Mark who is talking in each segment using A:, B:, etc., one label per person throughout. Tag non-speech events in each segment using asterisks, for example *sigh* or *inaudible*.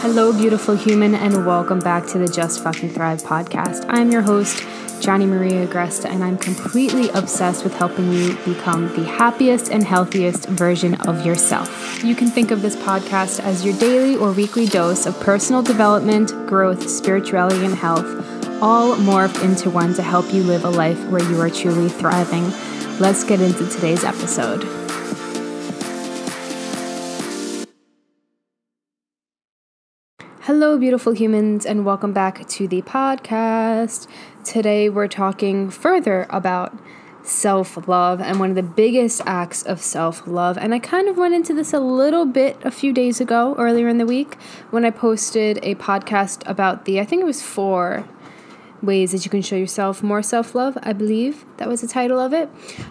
A: Hello, beautiful human, and welcome back to the Just Fucking Thrive podcast. I'm your host, Gianna Maria Agresta, and I'm completely obsessed with helping you become the happiest and healthiest version of yourself. You can think of this podcast as your daily or weekly dose of personal development, growth, spirituality, and health, all morphed into one to help you live a life where you are truly thriving. Let's get into today's episode. Hello, beautiful humans, and welcome back to the podcast. Today, we're talking further about self love and one of the biggest acts of self love. And I kind of went into this a little bit a few days ago, earlier in the week, when I posted a podcast about the, I think it was four ways that you can show yourself more self love, I believe that was the title of it.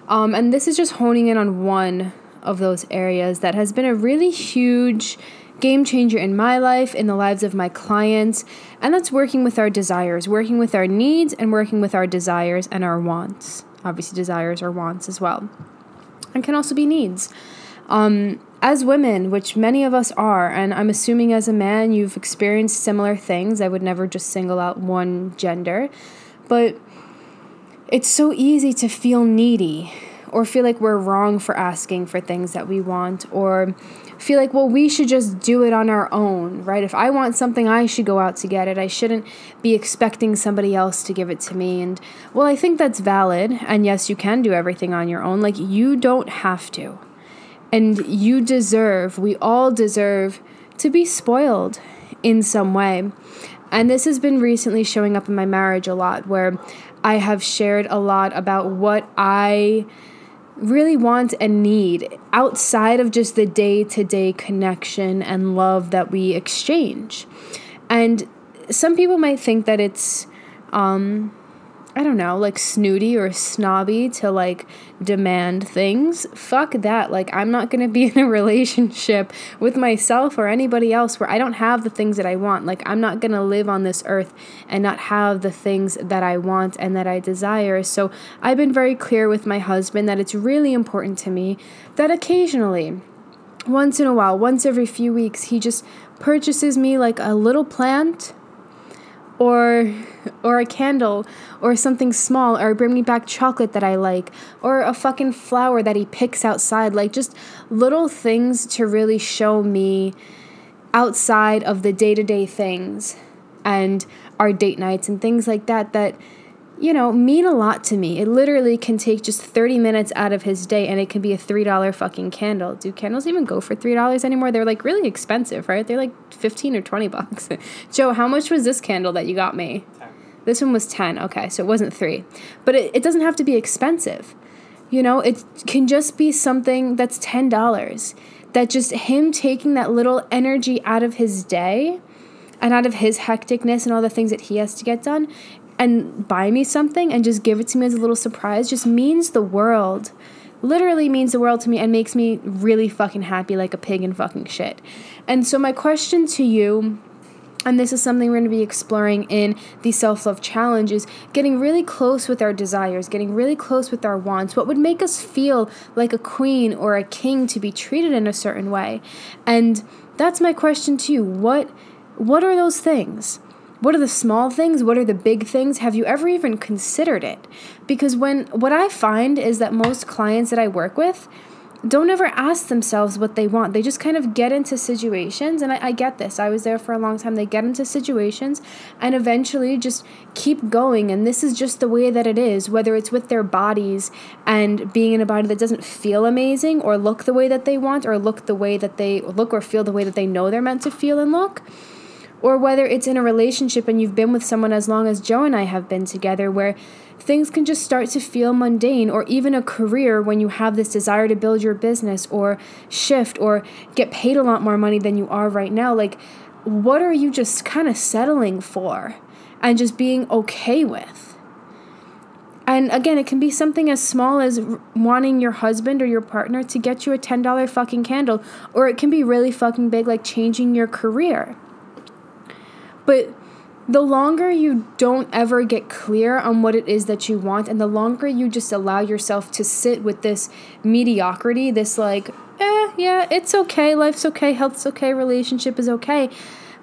A: Um, and this is just honing in on one of those areas that has been a really huge game changer in my life, in the lives of my clients, and that's working with our desires, working with our needs, and working with our desires and our wants. Obviously, desires are wants as well, and can also be needs. Um, as women, which many of us are, and I'm assuming as a man you've experienced similar things, I would never just single out one gender, but it's so easy to feel needy or feel like we're wrong for asking for things that we want or feel like, well, we should just do it on our own, right? If I want something, I should go out to get it. I shouldn't be expecting somebody else to give it to me. And well, I think that's valid. And yes, you can do everything on your own. Like, you don't have to. And you deserve, we all deserve to be spoiled in some way. And this has been recently showing up in my marriage a lot, where I have shared a lot about what I really want and need outside of just the day to day connection and love that we exchange. And some people might think that it's, um, I don't know, like snooty or snobby to like demand things. Fuck that. Like, I'm not going to be *laughs* in a relationship with myself or anybody else where I don't have the things that I want. Like, I'm not going to live on this earth and not have the things that I want and that I desire. So, I've been very clear with my husband that it's really important to me that occasionally, once in a while, once every few weeks, he just purchases me like a little plant or or a candle or something small or bring me back chocolate that I like or a fucking flower that he picks outside. Like just little things to really show me outside of the day-to-day things and our date nights and things like that that you know, mean a lot to me. It literally can take just 30 minutes out of his day and it can be a $3 fucking candle. Do candles even go for $3 anymore? They're like really expensive, right? They're like 15 or 20 bucks. *laughs* Joe, how much was this candle that you got me? 10. This one was 10. Okay, so it wasn't 3. But it, it doesn't have to be expensive. You know, it can just be something that's $10. That just him taking that little energy out of his day and out of his hecticness and all the things that he has to get done and buy me something and just give it to me as a little surprise just means the world. Literally means the world to me and makes me really fucking happy like a pig in fucking shit. And so, my question to you and this is something we're going to be exploring in the self love challenge is getting really close with our desires, getting really close with our wants. What would make us feel like a queen or a king to be treated in a certain way? And that's my question to you. What what are those things? What are the small things? What are the big things? Have you ever even considered it? Because when what I find is that most clients that I work with don't ever ask themselves what they want. They just kind of get into situations, and I, I, get this. I was there for a long time. They get into situations and eventually just keep going. And this is just the way that it is, whether it's with their bodies and being in a body that doesn't feel amazing or look the way that they want or look the way that they look or feel the way that they know they're meant to feel and look or whether it's in a relationship and you've been with someone as long as Joe and I have been together, where things can just start to feel mundane, or even a career when you have this desire to build your business or shift or get paid a lot more money than you are right now. Like, what are you just kind of settling for and just being okay with? And again, it can be something as small as wanting your husband or your partner to get you a $10 fucking candle, or it can be really fucking big, like changing your career but the longer you don't ever get clear on what it is that you want, and the longer you just allow yourself to sit with this mediocrity, this like, eh, yeah, it's okay, life's okay, health's okay, relationship is okay,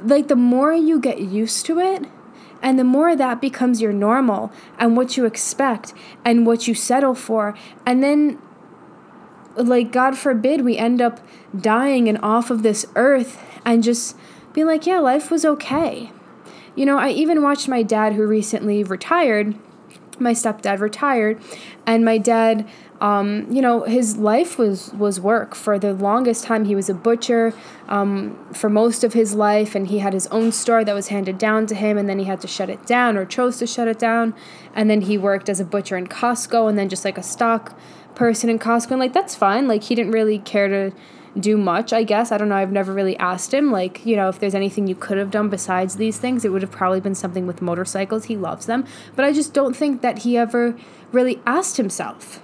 A: like the more you get used to it, and the more that becomes your normal and what you expect and what you settle for, and then like God forbid we end up dying and off of this earth and just being like, yeah, life was okay. You know, I even watched my dad who recently retired. My stepdad retired, and my dad um, you know, his life was was work. For the longest time, he was a butcher um, for most of his life, and he had his own store that was handed down to him, and then he had to shut it down or chose to shut it down, and then he worked as a butcher in Costco, and then just like a stock person in Costco, and like that's fine. Like he didn't really care to do much, I guess. I don't know. I've never really asked him, like, you know, if there's anything you could have done besides these things. It would have probably been something with motorcycles. He loves them. But I just don't think that he ever really asked himself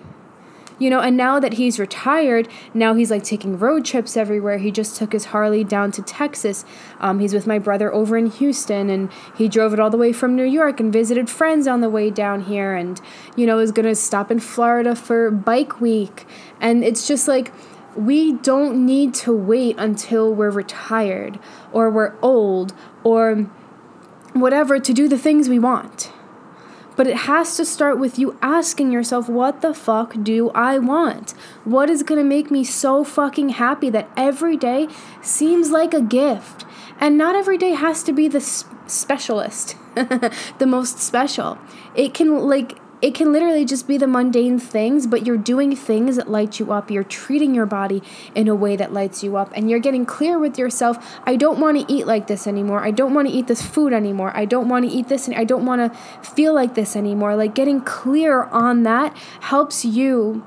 A: you know, and now that he's retired, now he's like taking road trips everywhere. He just took his Harley down to Texas. Um, he's with my brother over in Houston, and he drove it all the way from New York and visited friends on the way down here, and, you know, is gonna stop in Florida for bike week. And it's just like, we don't need to wait until we're retired or we're old or whatever to do the things we want. But it has to start with you asking yourself, what the fuck do I want? What is gonna make me so fucking happy that every day seems like a gift? And not every day has to be the specialist, *laughs* the most special. It can, like, it can literally just be the mundane things, but you're doing things that light you up. You're treating your body in a way that lights you up. And you're getting clear with yourself I don't want to eat like this anymore. I don't want to eat this food anymore. I don't want to eat this. And I don't want to feel like this anymore. Like getting clear on that helps you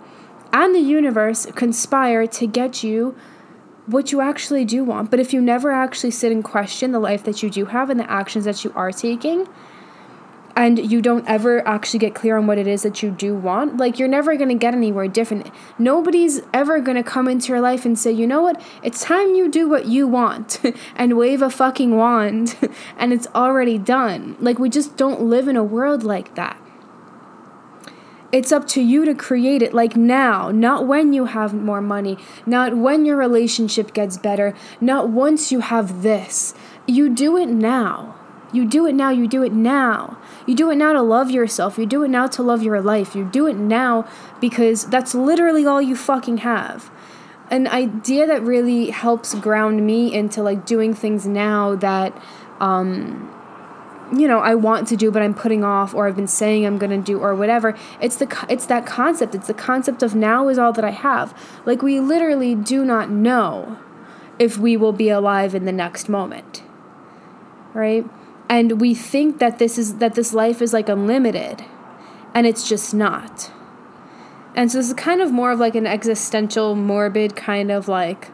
A: and the universe conspire to get you what you actually do want. But if you never actually sit and question the life that you do have and the actions that you are taking, and you don't ever actually get clear on what it is that you do want, like you're never going to get anywhere different. Nobody's ever going to come into your life and say, you know what, it's time you do what you want *laughs* and wave a fucking wand *laughs* and it's already done. Like, we just don't live in a world like that. It's up to you to create it like now, not when you have more money, not when your relationship gets better, not once you have this. You do it now. You do it now, you do it now. You do it now to love yourself. You do it now to love your life. You do it now because that's literally all you fucking have. An idea that really helps ground me into like doing things now that um you know I want to do but I'm putting off or I've been saying I'm going to do or whatever. It's the it's that concept. It's the concept of now is all that I have. Like we literally do not know if we will be alive in the next moment. Right? And we think that this is that this life is like unlimited and it's just not. And so this is kind of more of like an existential morbid kind of like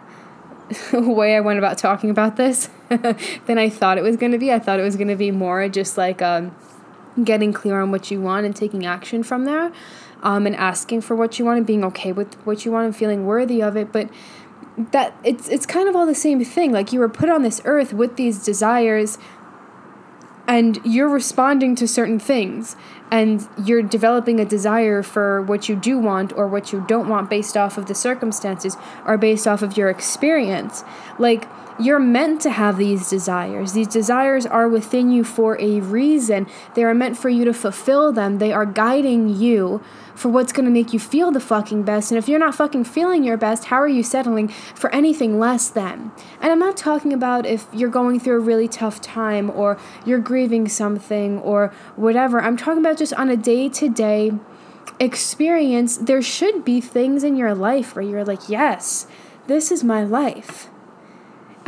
A: *laughs* way i went about talking about this *laughs* than i thought it was going to be. I thought it was going to be more just like um, getting clear on what you want and taking action from there um, and asking for what you want and being okay with what you want and feeling worthy of it. But that it's it's kind of all the same thing. Like you were put on this earth with these desires and you're responding to certain things and you're developing a desire for what you do want or what you don't want based off of the circumstances or based off of your experience. Like you're meant to have these desires. These desires are within you for a reason. They are meant for you to fulfill them. They are guiding you for what's going to make you feel the fucking best. And if you're not fucking feeling your best, how are you settling for anything less than? And I'm not talking about if you're going through a really tough time or you're grieving something or whatever. I'm talking about just on a day to day experience. There should be things in your life where you're like, yes, this is my life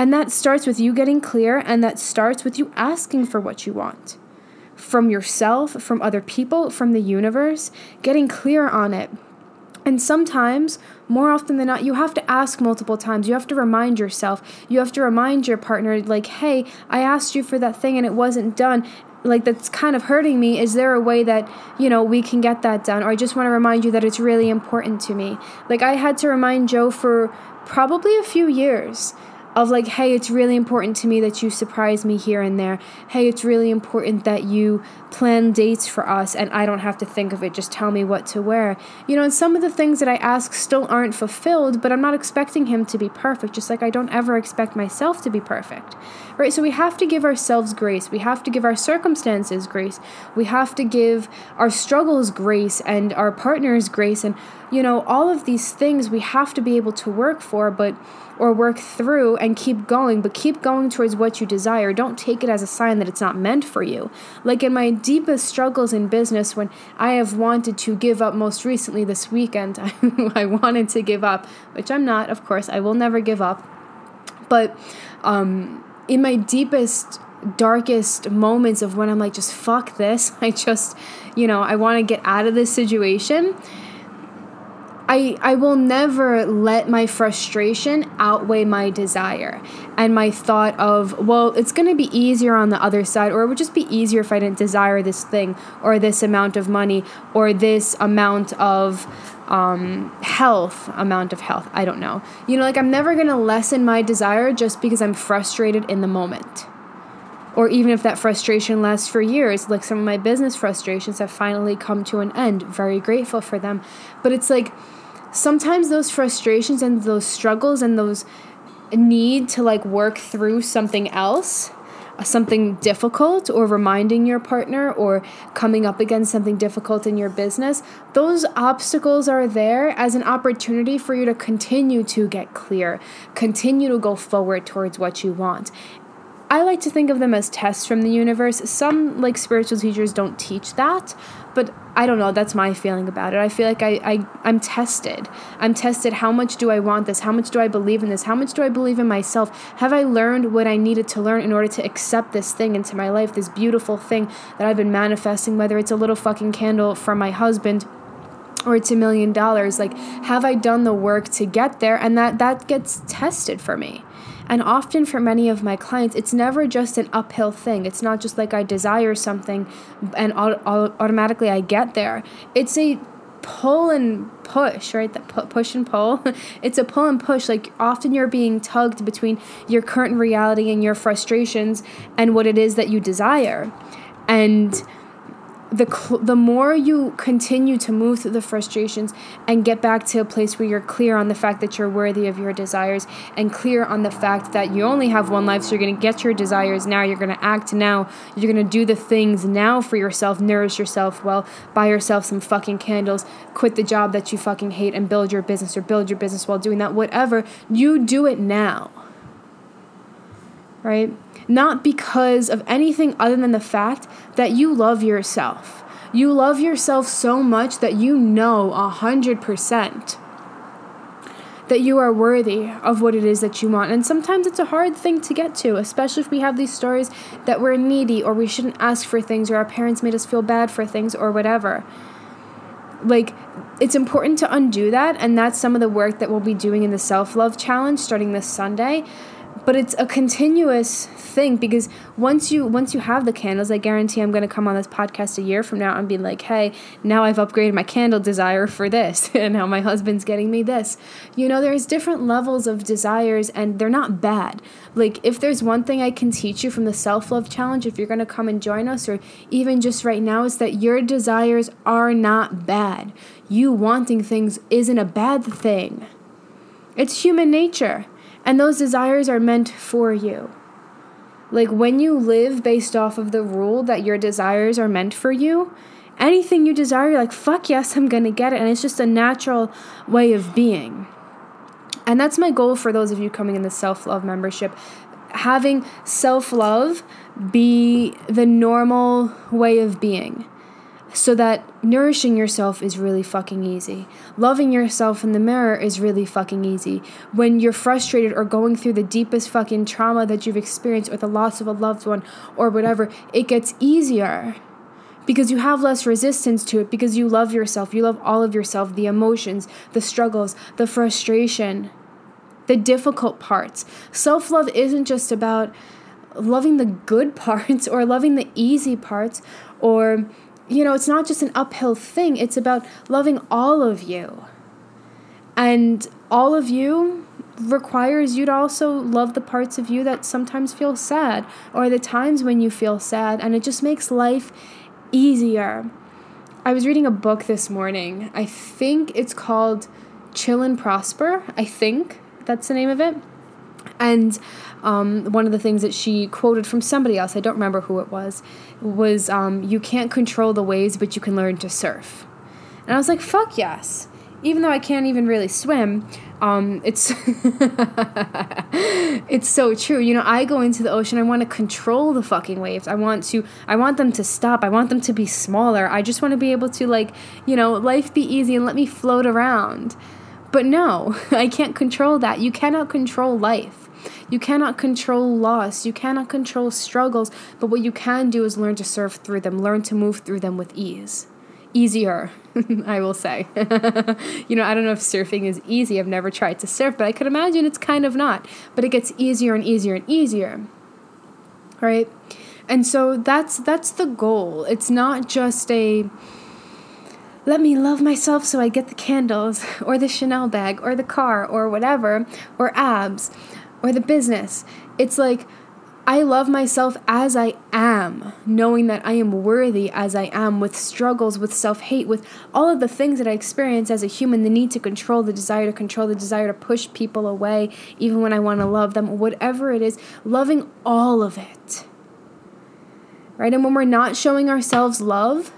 A: and that starts with you getting clear, and that starts with you asking for what you want from yourself, from other people, from the universe, getting clear on it. And sometimes, more often than not, you have to ask multiple times. You have to remind yourself. You have to remind your partner, like, hey, I asked you for that thing and it wasn't done. Like, that's kind of hurting me. Is there a way that, you know, we can get that done? Or I just want to remind you that it's really important to me. Like, I had to remind Joe for probably a few years of like, hey, it's really important to me that you surprise me here and there. Hey, it's really important that you plan dates for us and I don't have to think of it. Just tell me what to wear. You know, and some of the things that I ask still aren't fulfilled, but I'm not expecting him to be perfect, just like I don't ever expect myself to be perfect. Right? So we have to give ourselves grace. We have to give our circumstances grace. We have to give our struggles grace and our partners grace. And, you know, all of these things we have to be able to work for, but or work through and keep going, but keep going towards what you desire. Don't take it as a sign that it's not meant for you. Like in my deepest struggles in business, when I have wanted to give up most recently this weekend, *laughs* I wanted to give up, which I'm not, of course, I will never give up. But um, in my deepest darkest moments of when I'm like, just fuck this. *laughs* I just, you know, I want to get out of this situation. I, I will never let my frustration outweigh my desire and my thought of, well, it's going to be easier on the other side, or it would just be easier if I didn't desire this thing, or this amount of money, or this amount of um, health, amount of health. I don't know. You know, like I'm never going to lessen my desire just because I'm frustrated in the moment. Or even if that frustration lasts for years, like some of my business frustrations have finally come to an end. Very grateful for them. But it's like, sometimes those frustrations and those struggles and those need to like work through something else uh, something difficult or reminding your partner or coming up against something difficult in your business, those obstacles are there as an opportunity for you to continue to get clear, continue to go forward towards what you want. I like to think of them as tests from the universe. Some like spiritual teachers don't teach that, but I don't know, that's my feeling about it. I feel like I, I I'm tested. I'm tested how much do I want this? How much do I believe in this? How much do I believe in myself? Have I learned what I needed to learn in order to accept this thing into my life, this beautiful thing that I've been manifesting, whether it's a little fucking candle from my husband or it's a million dollars like have i done the work to get there and that that gets tested for me and often for many of my clients, it's never just an uphill thing. It's not just like I desire something and automatically I get there. It's a pull and push, right? That pu- push and pull. *laughs* it's a pull and push. Like often you're being tugged between your current reality and your frustrations and what it is that you desire. And the cl- the more you continue to move through the frustrations and get back to a place where you're clear on the fact that you're worthy of your desires and clear on the fact that you only have one life so you're going to get your desires now you're going to act now you're going to do the things now for yourself nourish yourself well buy yourself some fucking candles quit the job that you fucking hate and build your business or build your business while doing that whatever you do it now. Right not because of anything other than the fact that you love yourself. You love yourself so much that you know a hundred percent that you are worthy of what it is that you want. And sometimes it's a hard thing to get to, especially if we have these stories that we're needy or we shouldn't ask for things or our parents made us feel bad for things or whatever. Like, it's important to undo that. And that's some of the work that we'll be doing in the self love challenge starting this Sunday but it's a continuous thing because once you once you have the candles i guarantee i'm going to come on this podcast a year from now and be like hey now i've upgraded my candle desire for this *laughs* and now my husband's getting me this. You know there's different levels of desires and they're not bad. Like if there's one thing i can teach you from the self-love challenge if you're going to come and join us or even just right now is that your desires are not bad. You wanting things isn't a bad thing. It's human nature and those desires are meant for you. Like when you live based off of the rule that your desires are meant for you, anything you desire, you're like, fuck yes, I'm gonna get it. And it's just a natural way of being. And that's my goal for those of you coming in the self love membership. Having self love be the normal way of being so that nourishing yourself is really fucking easy. Loving yourself in the mirror is really fucking easy. When you're frustrated or going through the deepest fucking trauma that you've experienced or the loss of a loved one or whatever, it gets easier because you have less resistance to it because you love yourself. You love all of yourself, the emotions, the struggles, the frustration, the difficult parts. Self love isn't just about loving the good *laughs* parts or loving the easy parts or you know, it's not just an uphill thing, it's about loving all of you. And all of you requires you to also love the parts of you that sometimes feel sad or the times when you feel sad and it just makes life easier. I was reading a book this morning. I think it's called Chill and Prosper. I think that's the name of it. And um, one of the things that she quoted from somebody else, I don't remember who it was, was um, you can't control the waves, but you can learn to surf. And I was like, fuck yes. Even though I can't even really swim, um, it's *laughs* it's so true. You know, I go into the ocean. I want to control the fucking waves. I want to. I want them to stop. I want them to be smaller. I just want to be able to like, you know, life be easy and let me float around. But no, *laughs* I can't control that. You cannot control life. You cannot control loss. You cannot control struggles. But what you can do is learn to surf through them, learn to move through them with ease easier, *laughs* I will say. *laughs* you know, I don't know if surfing is easy. I've never tried to surf, but I could imagine it's kind of not. But it gets easier and easier and easier. Right? And so that's that's the goal. It's not just a let me love myself so I get the candles or the Chanel bag or the car or whatever or abs or the business. It's like I love myself as I am, knowing that I am worthy as I am, with struggles, with self hate, with all of the things that I experience as a human the need to control, the desire to control, the desire to push people away, even when I want to love them, whatever it is, loving all of it. Right? And when we're not showing ourselves love,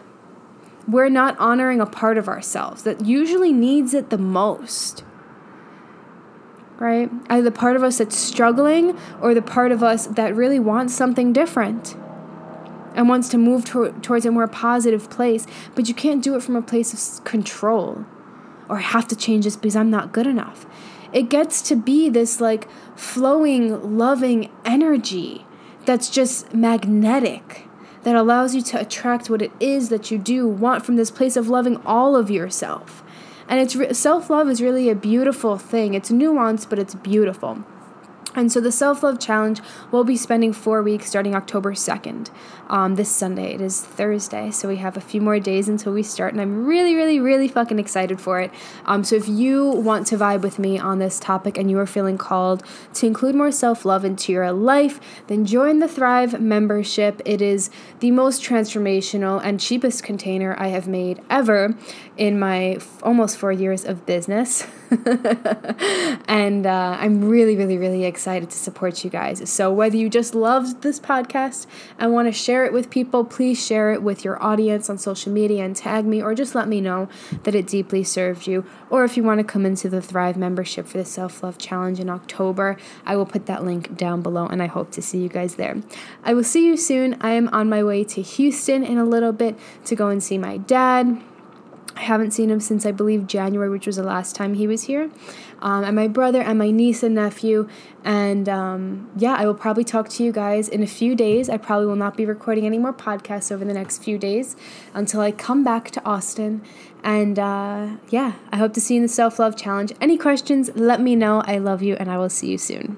A: we're not honoring a part of ourselves that usually needs it the most right? Either the part of us that's struggling or the part of us that really wants something different and wants to move to- towards a more positive place. But you can't do it from a place of control or I have to change this because I'm not good enough. It gets to be this like flowing, loving energy that's just magnetic that allows you to attract what it is that you do want from this place of loving all of yourself. And it's re- self love is really a beautiful thing. It's nuanced, but it's beautiful. And so the self love challenge will be spending four weeks starting October 2nd, um, this Sunday. It is Thursday, so we have a few more days until we start, and I'm really, really, really fucking excited for it. Um, so if you want to vibe with me on this topic and you are feeling called to include more self love into your life, then join the Thrive membership. It is the most transformational and cheapest container I have made ever in my f- almost four years of business. *laughs* and uh, I'm really, really, really excited to support you guys. So, whether you just loved this podcast and want to share it with people, please share it with your audience on social media and tag me, or just let me know that it deeply served you. Or if you want to come into the Thrive membership for the Self Love Challenge in October, I will put that link down below, and I hope to see you guys there. I will see you soon. I am on my way to Houston in a little bit to go and see my dad. I haven't seen him since I believe January, which was the last time he was here. Um, and my brother and my niece and nephew. And um, yeah, I will probably talk to you guys in a few days. I probably will not be recording any more podcasts over the next few days until I come back to Austin. And uh, yeah, I hope to see you in the Self Love Challenge. Any questions, let me know. I love you, and I will see you soon.